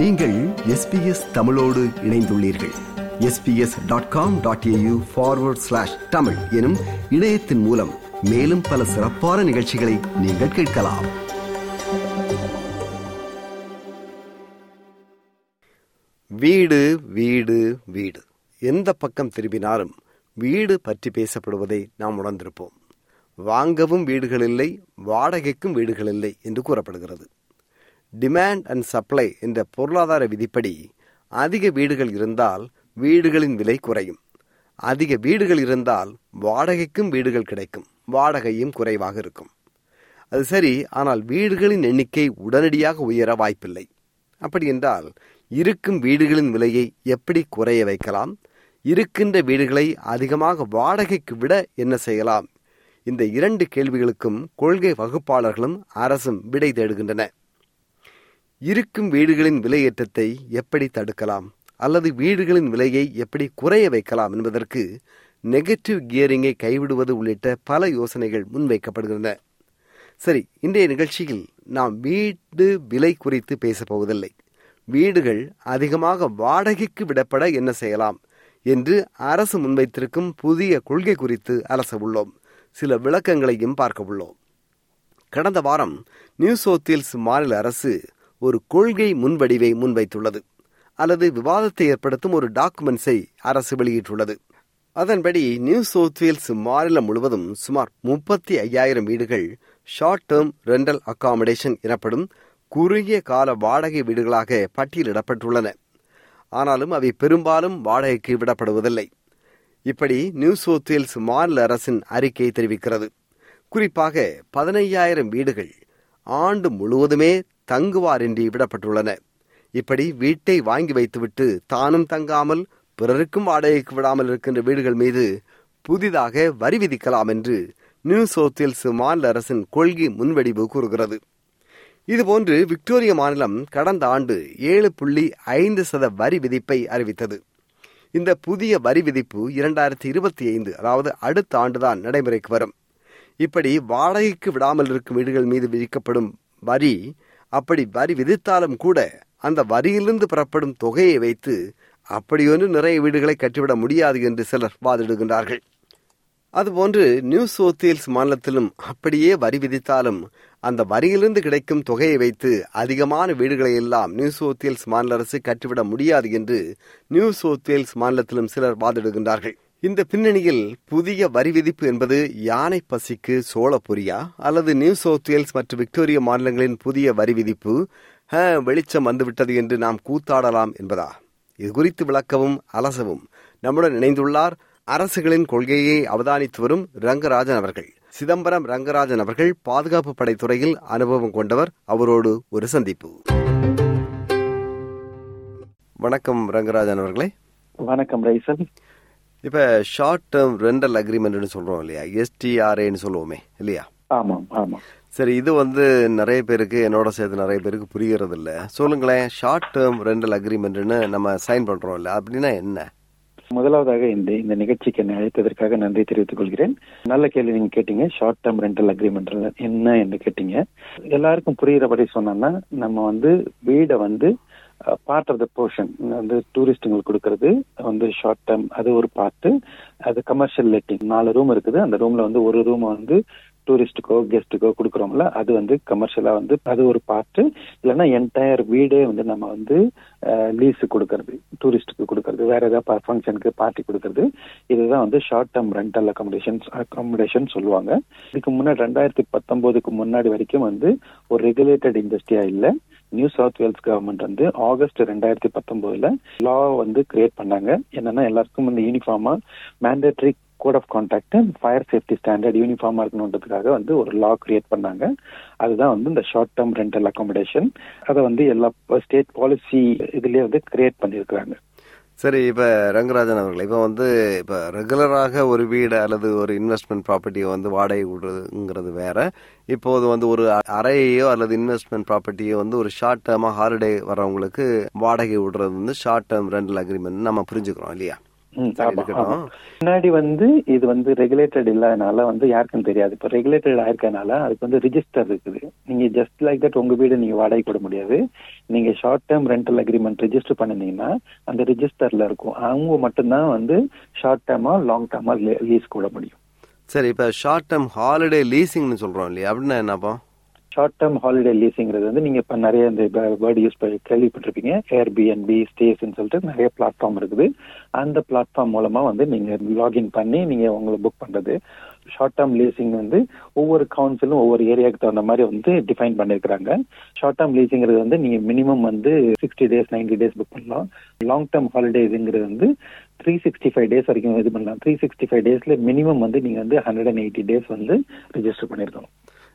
நீங்கள் எஸ்பிஎஸ் தமிழோடு இணைந்துள்ளீர்கள். SBS dot com dot AU forward slash Tamil எனும் இணையத்தின் மூலம் மேலும் பல சிறப்பான நிகழ்ச்சிகளை நீங்கள் கேட்கலாம். வீடு வீடு வீடு. எந்த பக்கம் திரும்பினாலும் வீடு பற்றி பேசப்படுவதை நாம் உணர்ந்திருப்போம். வாங்கவும் வீடுகள் இல்லை வாடகைக்கும் வீடுகள் இல்லை என்று கூறப்படுகிறது. டிமாண்ட் அண்ட் சப்ளை என்ற பொருளாதார விதிப்படி அதிக வீடுகள் இருந்தால் வீடுகளின் விலை குறையும். அதிக வீடுகள் இருந்தால் வாடகைக்கும் வீடுகள் கிடைக்கும். வாடகையும் குறைவாக இருக்கும். அது சரி ஆனால் வீடுகளின் எண்ணிக்கை உடனடியாக உயர வாய்ப்பில்லை. அப்படி என்றால் இருக்கும் வீடுகளின் விலையை எப்படி குறைய வைக்கலாம்? இருக்கின்ற வீடுகளை அதிகமாக வாடகைக்கு விட என்ன செய்யலாம்? இந்த இரண்டு கேள்விகளுக்கும் கொள்கை வகுப்பாளர்களும் அரசும் விடை தேடுகின்றன. இருக்கும் வீடுகளின் விலையேற்றத்தை எப்படி தடுக்கலாம்? அல்லது வீடுகளின் விலையை எப்படி குறைய வைக்கலாம் என்பதற்கு நெகட்டிவ் கியரிங்கை கைவிடுவது உள்ளிட்ட பல யோசனைகள் முன்வைக்கப்படுகின்றன. சரி இன்றைய நிகழ்ச்சியில் நாம் வீடு விலை குறித்து பேசப் போவதில்லை. வீடுகள் அதிகமாக வாடகைக்கு விடப்பட என்ன செய்யலாம் என்று அரசு முன்வைத்திருக்கும் புதிய கொள்கை குறித்து அலச உள்ளோம். சில விளக்கங்களையும் பார்க்க உள்ளோம். கடந்த வாரம் நியூ சவுத்வேல்ஸ் மாநில அரசு ஒரு கொள்கை முன்வடிவை முன்வைத்துள்ளது அல்லது விவாதத்தை ஏற்படுத்தும் ஒரு டாக்குமெண்ட்ஸை அரசு வெளியிட்டுள்ளது. அதன்படி நியூ சவுத்வேல்ஸ் மாநிலம் முழுவதும் சுமார் முப்பத்தி ஐயாயிரம் வீடுகள் ஷார்ட் டேர்ம் ரெண்டல் அகாமடேஷன் எனப்படும் குறுகிய கால வாடகை வீடுகளாக பட்டியலிடப்பட்டுள்ளன. ஆனாலும் அவை பெரும்பாலும் வாடகைக்கு விடப்படுவதில்லை. இப்படி நியூ சவுத்வேல்ஸ் மாநில அரசின் அறிக்கை தெரிவிக்கிறது. குறிப்பாக பதினையாயிரம் வீடுகள் ஆண்டு முழுவதுமே தங்குவாரின்றி விடப்பட்டுள்ளன. இப்படி வீட்டை வாங்கி வைத்துவிட்டு தானும் தங்காமல் பிறருக்கும் வாடகைக்கு விடாமல் இருக்கின்ற வீடுகள் மீது புதிதாக வரி விதிக்கலாம் என்று நியூ சவுத்வேல்ஸ் மாநில அரசின் கொள்கை முன்வடிவு கூறுகிறது. இதுபோன்று விக்டோரிய மாநிலம் கடந்த ஆண்டு ஏழு புள்ளி ஐந்து சத வரி விதிப்பை அறிவித்தது. இந்த புதிய வரி விதிப்பு இரண்டாயிரத்தி இருபத்தி ஐந்து அதாவது அடுத்த ஆண்டுதான் நடைமுறைக்கு வரும். இப்படி வாடகைக்கு விடாமல் இருக்கும் வீடுகள் மீது விதிக்கப்படும் வரி அப்படி வரி விதித்தாலும் கூட அந்த வரியிலிருந்து பெறப்படும் தொகையை வைத்து அப்படியொன்று நிறைய வீடுகளை கட்டிவிட முடியாது என்று சிலர் வாதிடுகின்றார்கள். அதுபோன்று நியூ சவுத்வேல்ஸ் மாநிலத்திலும் அப்படியே வரி விதித்தாலும் அந்த வரியிலிருந்து கிடைக்கும் தொகையை வைத்து அதிகமான வீடுகளை எல்லாம் நியூ சவுத்வேல்ஸ் மாநில அரசு கட்டிவிட முடியாது என்று நியூ சவுத்வேல்ஸ் மாநிலத்திலும் சிலர் வாதிடுகின்றார்கள். இந்த பின்னணியில் புதிய வரி விதிப்பு என்பது யானை பசிக்கு சோள பொரியா அல்லது நியூ சவுத்வேல்ஸ் மற்றும் விக்டோரியா மாநிலங்களின் புதிய வரி விதிப்பு? வெளிச்சம் வந்துவிட்டது என்று நாம் கூத்தாடலாம் என்பதா? இது குறித்து விளக்கவும் அலசவும். நம்முடன் இணைந்துள்ளார் அரசுகளின் கொள்கையை அவதானித்து வரும் ரங்கராஜன் அவர்கள். சிதம்பரம் ரங்கராஜன் அவர்கள் பாதுகாப்பு படைத்துறையில் அனுபவம் கொண்டவர். அவரோடு ஒரு சந்திப்பு. வணக்கம் ரங்கராஜன் அவர்களே. வணக்கம் ரைசன். இப்ப ஷார்ட் டேர்ம் ரெண்டல் அக்ரிமெண்ட்னு சொல்றோம் இல்லையா? எஸ்டிஆர்ஏன்னு சொல்லுவோமே இல்லையா? ஆமாம் ஆமாம் சரி இது வந்து நிறைய பேருக்கு என்னோட சேர்த்து நிறைய பேருக்கு புரியறது இல்ல சொல்லுங்களேன் ஷார்ட் டேர்ம் ரெண்டல் அக்ரிமெண்ட்னு நம்ம சைன் பண்றோம் இல்ல? அப்படின்னா என்ன? முதலாவதாக இந்த இந்த நிகழ்ச்சிக்கு என்னை அழைத்ததற்காக நன்றி தெரிவித்துக் கொள்கிறேன். நல்ல கேள்வி நீங்க கேட்டீங்க ஷார்ட் டேர்ம் ரெண்டல் அக்ரிமெண்ட் என்ன என்று கேட்டீங்க. எல்லாருக்கும் புரிகிறபடி சொன்னோம்னா நம்ம வந்து வீடை வந்து பார்ட் ஆஃப் த போர்ஷன் வந்து டூரிஸ்டுங்களுக்கு கொடுக்கறது வந்து ஷார்ட் டேர்ம் அது ஒரு பார்ட்டு அது கமர்ஷியல் லெட்டிங் நாலு ரூம் இருக்குது. அந்த ரூம்ல வந்து ஒரு ரூம் வந்து டூரிஸ்டுக்கோ கெஸ்ட்டுக்கோ கொடுக்குறோம்ல அது வந்து கமர்ஷியலாக வந்து அது ஒரு பார்ட்டு இல்லைன்னா என்டையர் வீடே வந்து நம்ம வந்து லீஸு கொடுக்கறது டூரிஸ்டுக்கு கொடுக்கறது வேற ஏதாவது ஃபங்க்ஷனுக்கு பார்ட்டி கொடுக்கறது. இதுதான் வந்து short term rental accommodations accommodation சொல்லுவாங்க. இதுக்கு முன்னாடி ரெண்டாயிரத்தி பத்தொம்போதுக்கு முன்னாடி வரைக்கும் வந்து ஒரு ரெகுலேட்டட் இண்டஸ்ட்ரியா இல்லை. நியூ சவுத் வேல்ஸ் கவர்மெண்ட் வந்து ஆகஸ்ட் ரெண்டாயிரத்தி பத்தொன்பதுல லா வந்து கிரியேட் பண்ணாங்க. என்னன்னா எல்லாருக்கும் வந்து யூனிஃபார்மா mandatory code of contact fire safety standard யூனிஃபார்மா இருக்கணுன்றதுக்காக வந்து ஒரு லா கிரியேட் பண்ணாங்க. அதுதான் வந்து இந்த ஷார்ட் டேர்ம் ரெண்டல் அகாமடேஷன் அதை வந்து எல்லா ஸ்டேட் பாலிசி இதுலயே வந்து கிரியேட் பண்ணியிருக்கிறாங்க. சரி இப்ப ரங்கராஜன் அவர்கள் இப்ப வந்து இப்ப ரெகுலராக ஒரு வீடு அல்லது ஒரு இன்வெஸ்ட்மெண்ட் ப்ராப்பர்ட்டியை வந்து வாடகை விடுறதுங்கிறது வேற. இப்போது வந்து ஒரு அறையோ அல்லது இன்வெஸ்ட்மெண்ட் ப்ராப்பர்ட்டியோ வந்து ஒரு ஷார்ட் டேர்மா ஹாலிடே வரவங்களுக்கு வாடகை விடுறது வந்து ஷார்ட் டேர்ம் ரெண்டல் அக்ரிமெண்ட் நம்ம புரிஞ்சுக்கிறோம் இல்லையா? முன்னாடி வந்து இது வந்து ரெகுலேட்டட் இல்லாதனால வந்து யாருக்கும் தெரியாது. இப்ப ரெகுலேட்டட் ஆயிருக்கனால அதுக்கு வந்து ரிஜிஸ்டர் இருக்குது. நீங்க ஜஸ்ட் லைக் தட் உங்க வீடு நீங்க வாடகை போட முடியாது. நீங்க short term rental agreement register பண்ணிருந்தீங்கன்னா அந்த ரிஜிஸ்டர்ல இருக்கும். அவங்க மட்டும்தான் வந்து ஷார்ட் டேர்மா லாங் டேர்மா லீஸ் கூட முடியும். சரி இப்ப ஷார்ட் டேர்ம் ஹாலிடே லீசிங்னு சொல்றோம் இல்லையா? அப்படின்னா என்னப்பா? ஷார்ட் டேர்ம் ஹாலிடே லீஸிங்கிறது வந்து நீங்க இப்ப நிறைய இந்த வேர்டு யூஸ் பண்ணி கேள்விப்பட்டிருப்பீங்க. ஏர்பிஎன்பி ஸ்டேஸ்ன்னு சொல்லிட்டு நிறைய பிளாட்ஃபார்ம் இருக்குது. அந்த பிளாட்ஃபார்ம் மூலமா வந்து நீங்க லாகின் பண்ணி நீங்க உங்களை புக் பண்றது. ஷார்ட் டேர்ம் லீசிங் வந்து ஒவ்வொரு கவுன்சிலும் ஒவ்வொரு ஏரியாவுக்கு தகுந்த மாதிரி வந்து டிஃபைன் பண்ணிருக்காங்க ஷார்ட் டேர்ம் லீசிங்கிறது வந்து நீங்க மினிமம் வந்து sixty days ninety days book பண்ணலாம். லாங் டேர்ம் ஹாலிடேஸுங்கிறது வந்து த்ரீ சிக்ஸ்டி ஃபைவ் டேஸ் வரைக்கும் இது பண்ணலாம். த்ரீ சிக்ஸ்டி ஃபைவ் டேஸ்ல மினிமம் வந்து நீங்க வந்து ஹண்ட்ரட் அண்ட் எயிட்டி டேஸ் வந்து ரிஜிஸ்டர் பண்ணிருக்கணும்.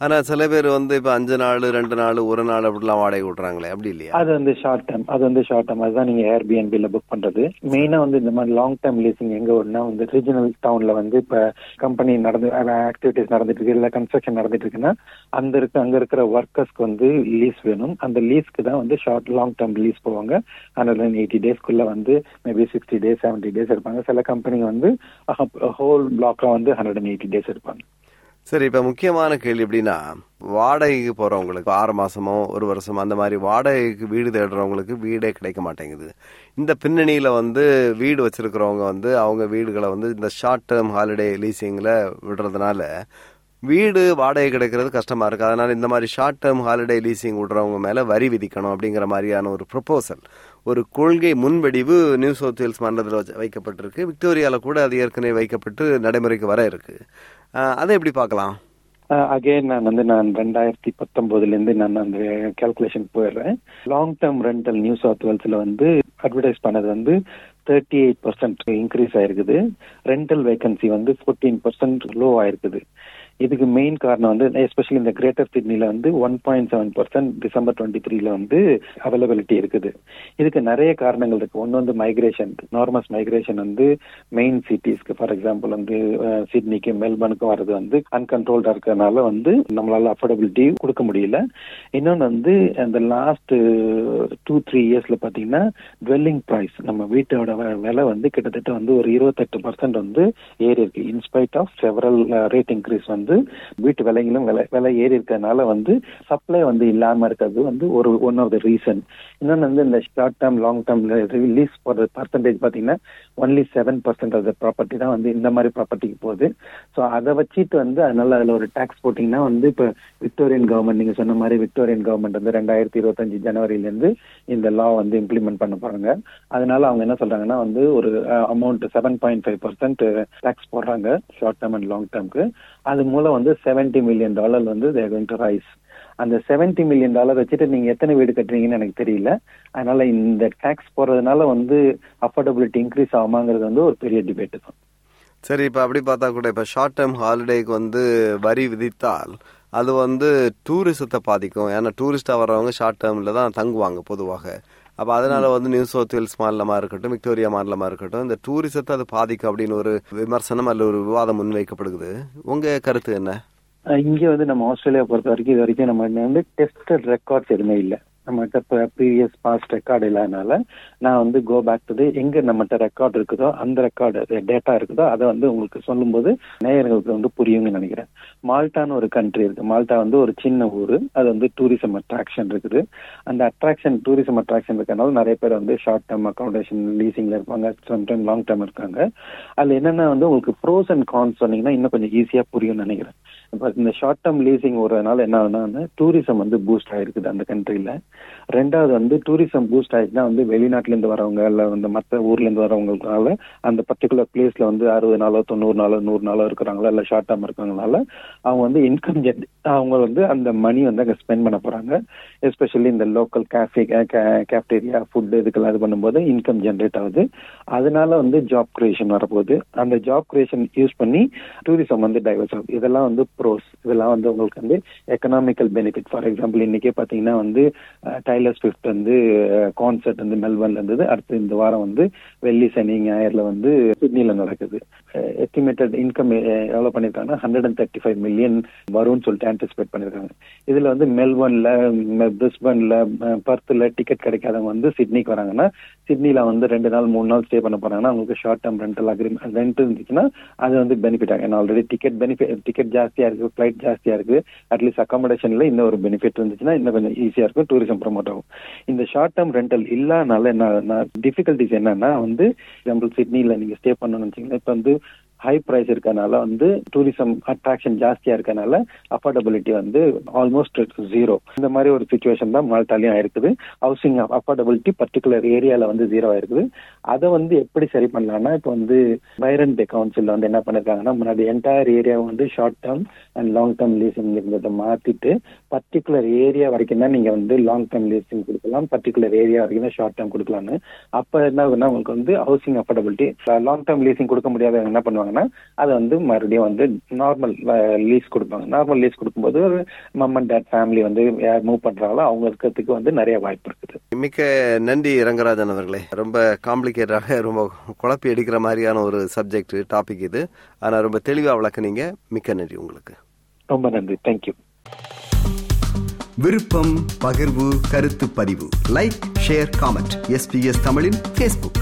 ஆனா சில பேர் வந்து இப்ப அஞ்சு நாள் ரெண்டு நாள் ஒரு நாள் அப்படிலாம் வாடகை விட்றாங்களே அப்படி இல்லையா? அது வந்து ஷார்ட் டேர்ம் அது வந்து ஷார்ட் டேர்ம் அதுதான் நீங்க ஏர்பிஎன்பில புக் பண்றது. மெயினா வந்து இந்த மாதிரி லாங் டேர்ம் லீசிங் எங்க வரும்னா வந்து ரீஜனல் டவுன்ல வந்து இப்ப கம்பெனி நடந்து ஆக்டிவிட்டிஸ் நடந்துட்டு இருக்கு. இல்ல கன்ஸ்ட்ரக்ஷன் நடந்துட்டு இருக்குன்னா அந்த இருக்க அங்க இருக்கிற ஒர்க்கர்ஸ்க்கு வந்து லீஸ் வேணும். அந்த லீஸ்க்கு தான் வந்து ஷார்ட் லாங் டேர்ம் லீஸ் போவாங்க. ஹண்ட்ரட் அண்ட் எயிட்டி டேஸ்க்குள்ள வந்து maybe sixty days seventy days இருப்பாங்க சில கம்பெனி வந்து ஹோல் பிளாக்கா வந்து ஹண்ட்ரட் அண்ட் எயிட்டி டேஸ் இருப்பாங்க சரி இப்ப முக்கியமான கேள்வி எப்படின்னா வாடகைக்கு போறவங்களுக்கு ஆறு மாசமோ ஒரு வருஷமோ அந்த மாதிரி வாடகைக்கு வீடு தேடுறவங்களுக்கு வீடே கிடைக்க மாட்டேங்குது. இந்த பின்னணியில வந்து வீடு வச்சிருக்கிறவங்க வந்து அவங்க வீடுகளை வந்து இந்த ஷார்ட் டேர்ம் ஹாலிடே லீசிங்ல விடுறதுனால வீடு வாடகை கிடைக்கிறது கஷ்டமா இருக்கு. அதனால இந்த மாதிரி ஷார்ட் டேர்ம் ஹாலிடே லீசிங் விடுறவங்க மேல வரி விதிக்கணும் அப்படிங்கிற மாதிரியான ஒரு ப்ரொபோசல் ஒரு கொள்கை முன்வடிவு நியூ சவுத் வேல்ஸ் மன்றத்தில் வைக்கப்பட்டிருக்கு. விக்டோரியால கூட அது ஏற்கனவே வைக்கப்பட்டு நடைமுறைக்கு வர இருக்கு. அதை எப்படி பார்க்கலாம்? அகைன் நான் வந்து நான் ரெண்டாயிரத்தி பத்தொன்பதுல இருந்து நான் அந்த கால்குலேஷன் போயிடுறேன். Long term rental New South வேல்ஸ்ல வந்து அட்வர்டைஸ் பண்ணது வந்து தேர்ட்டி எயிட் பர்சன்ட் இன்க்ரீஸ் ஆயிருக்குது. ரெண்டல் வேகன்சி வந்து ஃபோர்டீன் பர்சன்ட் லோ ஆயிருக்குது. இதுக்கு மெயின் காரணம் வந்து எஸ்பெஷலி இந்த கிரேட்டர் சிட்னில வந்து one point seven percent December twenty த்ரீல வந்து அவைலபிலிட்டி இருக்குது. இதுக்கு நிறைய காரணங்கள் இருக்கு. ஒன்று வந்து மைக்ரேஷன் நார்மஸ் மைக்ரேஷன் வந்து மெயின் சிட்டிஸ்க்கு ஃபார் எக்ஸாம்பிள் வந்து சிட்னிக்கு மெல்பர்னுக்கு வர்றது வந்து அன்கண்ட்ரோல்டா இருக்கிறதுனால வந்து நம்மளால அஃபோர்டபிலிட்டி கொடுக்க முடியல. இன்னொன்று வந்து அந்த லாஸ்ட் டூ த்ரீ இயர்ஸ்ல பாத்தீங்கன்னா டுவெல்லிங் ப்ரைஸ் நம்ம வீட்டோட வ- விலை வந்து கிட்டத்தட்ட வந்து ஒரு இருபத்தெட்டு பர்சன்ட் வந்து ஏறி இருக்கு in spite of several rate increase வந்து வீட்டு விலைகளும் விலை விலை ஏறி இருக்கிறதுனால வந்து சப்ளை வந்து இல்லாம இருக்கிறது வந்து ஒரு ஒன் ஆஃப் த ரீசன் இன்னொன்று வந்து இந்த short term long term release போடுற பர்சன்டேஜ் பாத்தீங்கன்னா only seven percent of the property தான் வந்து இந்த மாதிரி ப்ராப்பர்ட்டிக்கு போகுது. ஸோ அதை வச்சுட்டு வந்து அதனால அதுல ஒரு டாக்ஸ் போட்டீங்கன்னா வந்து இப்போ விக்டோரியன் கவர்மெண்ட் நீங்க சொன்ன மாதிரி விக்டோரியன் கவர்மெண்ட் வந்து ரெண்டாயிரத்தி இருபத்தஞ்சு ஜனவரியிலேருந்து இந்த லா வந்து இம்ப்ளிமெண்ட் பண்ண போறாங்க. அதனால அவங்க என்ன சொல்றாங்கன்னா வந்து ஒரு amount seven point five percent tax போடுறாங்க ஷார்ட் டேர்ம் அண்ட் லாங் டேர்ம்க்கு அது மூலம் வந்து செவன்டி மில்லியன் டாலர் வந்து தேர் கோயிங் டு ரைஸ் அந்த செவன்டி மில்லியன் டாலர் வச்சுட்டு நீங்க எத்தனை வீடு கட்டுறீங்கன்னு எனக்கு தெரியல. அதனால இந்த டாக்ஸ் போடுறதுனால வந்து அஃபோர்டபிலிட்டி இன்க்ரீஸ் ஆகுமாங்கிறது வந்து ஒரு பெரிய டிபேட் தான். சரி இப்ப அப்படி பார்த்தா கூட இப்ப ஷார்ட் டேர்ம் ஹாலிடேக்கு வந்து வரி விதித்தால் அது வந்து டூரிசத்தை பாதிக்கும். ஏன்னா டூரிஸ்டா வர்றவங்க ஷார்ட் டேர்ம்ல தான் தங்குவாங்க பொதுவாக. அப்ப அதனால வந்து நியூ சவுத் வேல்ஸ் மாநிலமா இருக்கட்டும் விக்டோரியா மாநிலமா இருக்கட்டும் இந்த டூரிசத்தை அது பாதிக்கும் அப்படின்னு ஒரு விமர்சனம் அல்ல ஒரு விவாதம் முன்வைக்கப்படுகிறது. உங்க கருத்து என்ன? அஹ் இங்க வந்து நம்ம ஆஸ்திரேலியா பொறுத்த வரைக்கும் இது வரைக்கும் நம்ம வந்து டெஸ்டட் ரெக்கார்ட்ஸ் எதுவுமே இல்லை. நம்மகிட்ட இப்போ ப்ரீவியஸ் பாஸ்ட் ரெக்கார்டு இல்லாதனால நான் வந்து கோ பேக் டு எங்க நம்மகிட்ட ரெக்கார்டு இருக்குதோ அந்த ரெக்கார்டு டேட்டா இருக்குதோ அதை வந்து உங்களுக்கு சொல்லும்போது நேயர்களுக்கு வந்து புரியும்னு நினைக்கிறேன். மால்டான்னு ஒரு கண்ட்ரி இருக்கு. மால்டா வந்து ஒரு சின்ன ஊர். அது வந்து டூரிசம் அட்ராக்ஷன் இருக்குது. அந்த அட்ராக்ஷன் டூரிசம் அட்ராக்ஷன் இருக்கனால நிறைய பேர் வந்து ஷார்ட் டேர்ம் அக்காமடேஷன் லீசிங்ல இருப்பாங்க சம்டைம் லாங் டேர்ம் இருக்காங்க. அதுல என்னென்ன வந்து உங்களுக்கு ப்ரோஸ் அண்ட் கான்ஸ் சொன்னீங்கன்னா இன்னும் கொஞ்சம் ஈஸியா புரியும்னு நினைக்கிறேன். இப்போ இந்த ஷார்ட் டேர்ம் லீசிங் வரதுனால என்ன ஆகுனா டூரிசம் வந்து பூஸ்ட் ஆயிருக்குது அந்த கண்ட்ரியில ரெண்டாவது வந்து டூரிசம் பூஸ்ட் ஆயிடுச்சுன்னா வந்து வெளிநாட்டிலேருந்து வரவங்க இல்லை வந்து மற்ற ஊர்லேருந்து வரவங்களுக்கால அந்த பர்டிகுலர் பிளேஸ்ல வந்து அறுபது நாளோ தொண்ணூறு நாளோ நூறு நாளோ இருக்கிறாங்களா இல்லை ஷார்ட் டேர்ம் இருக்கிறதுனால அவங்க வந்து இன்கம் அவங்க வந்து அந்த மணி வந்து அங்கே ஸ்பெண்ட் பண்ண போறாங்க. எஸ்பெஷலி இந்த லோக்கல் கேஃபே கேஃப்டேரியா ஃபுட்டு இதுக்கெல்லாம் இது பண்ணும்போது இன்கம் ஜென்ரேட் ஆகுது. அதனால வந்து ஜாப் கிரியேஷன் வரப்போகுது. அந்த ஜாப் கிரியேஷன் யூஸ் பண்ணி டூரிசம் வந்து டைவர்ஸ் ஆகுது. இதெல்லாம் வந்து ப்ரோஸ் இதெல்லாம் வந்து உங்களுக்கு வந்து எக்கனாமிக்கல் பெனிஃபிட் ஃபார் எக்ஸாம்பிள் இன்னைக்கே பாத்தீங்கன்னா வந்து டைலர் ஸ்விஃப்ட் வந்து கான்சர்ட் வந்து மெல்பர்ன்ல இருந்தது. அடுத்து இந்த வாரம் வந்து வெள்ளி சனி ஞாயிறுல வந்து சிட்னில நடக்குது. எஸ்டிமேட்டட் இன்கம் எவ்வளவு பண்ணிருக்காங்கன்னா hundred and thirty five million வரும்னு சொல்லிட்டு ஆன்டிசிபேட் பண்ணிருக்காங்க இதுல வந்து மெல்பர்ன்ல பிரிஸ்பன்ல பர்த்ல டிக்கெட் கிடைக்காதவங்க வந்து சிட்னிக்கு வராங்கன்னா சிட்னில வந்து ரெண்டு நாள் மூணு நாள் ஸ்டே பண்ண போறாங்கன்னா அவங்களுக்கு short term rental agreement rent இருந்துச்சுன்னா அது வந்து பெனிஃபிட் ஆகும். ஏன்னா ஆல்ரெடி டிக்கெட் பெனிஃபிட் டிக்கெட் ஜாஸ்தியா இருக்கு ஃபிளைட் ஜாஸ்தியா இருக்கு. அட்லீஸ்ட் அக்காமடேஷன்ல இன்னும் ஒரு பெனிஃபிட் இருந்துச்சுன்னா இன்னும் கொஞ்சம் ஈஸியா இருக்கும் டூரிசம் ப்ரமோட் ஆகும். இந்த ஷார்ட் டேர்ம் ரெண்டல் இல்லாதனால என்ன டிஃபிகல்டிஸ் என்னன்னா வந்து எக்ஸாம்பிள் சிட்னில நீங்க ஸ்டே பண்ணணும்னு வச்சீங்கன்னா இப்ப வந்து ஹை ப்ரைஸ் இருக்கனால வந்து டூரிசம் அட்ராக்ஷன் ஜாஸ்தியா இருக்கனால அஃபோர்டபிலிட்டி வந்து ஆல்மோஸ்ட் ஜீரோ இந்த மாதிரி ஒரு சுச்சுவேஷன் தான் மால்டாலையும் ஆயிருக்குது. ஹவுசிங் அஃபோர்டபிலிட்டி பர்டிகுலர் ஏரியால வந்து ஜீரோ ஆயிருக்குது. அதை வந்து எப்படி சரி பண்ணலாம்னா இப்போ வந்து பைரன் பே கவுன்சில் வந்து என்ன பண்ணிருக்காங்கன்னா முன்னாடி என்டையர் ஏரியா வந்து short term and long term leasing இருந்ததை மாத்திட்டு பர்டிகுலர் ஏரியா வரைக்கும் தான் நீங்க வந்து லாங் டேர்ம் லீசிங் கொடுக்கலாம். பர்டிகுலர் ஏரியா வரைக்கும் தான் ஷார்ட் டேர்ம் கொடுக்கலாம்னு. அப்ப என்ன ஆகுதுன்னா உங்களுக்கு வந்து housing affordability long term leasing கொடுக்க முடியாத என்ன பண்ணுவாங்க பண்ணுவாங்கன்னா அதை வந்து மறுபடியும் வந்து நார்மல் லீஸ் கொடுப்பாங்க. நார்மல் லீஸ் கொடுக்கும்போது ஒரு மம் அண்ட் டேட் ஃபேமிலி வந்து யார் மூவ் பண்றாங்களோ அவங்க இருக்கிறதுக்கு வந்து நிறைய வாய்ப்பு இருக்குது. மிக்க நன்றி ரங்கராஜன் அவர்களே. ரொம்ப காம்ப்ளிகேட்டடாக ரொம்ப குழப்பி எடுக்கிற மாதிரியான ஒரு சப்ஜெக்ட் டாபிக் இது. ஆனா ரொம்ப தெளிவா விளக்குனீங்க. மிக்க நன்றி உங்களுக்கு. ரொம்ப நன்றி. தேங்க்யூ விருப்பம் பகிர்வு கருத்து பதிவு. லைக் ஷேர் காமெண்ட் எஸ்பிஎஸ் தமிழின் ஃபேஸ்புக்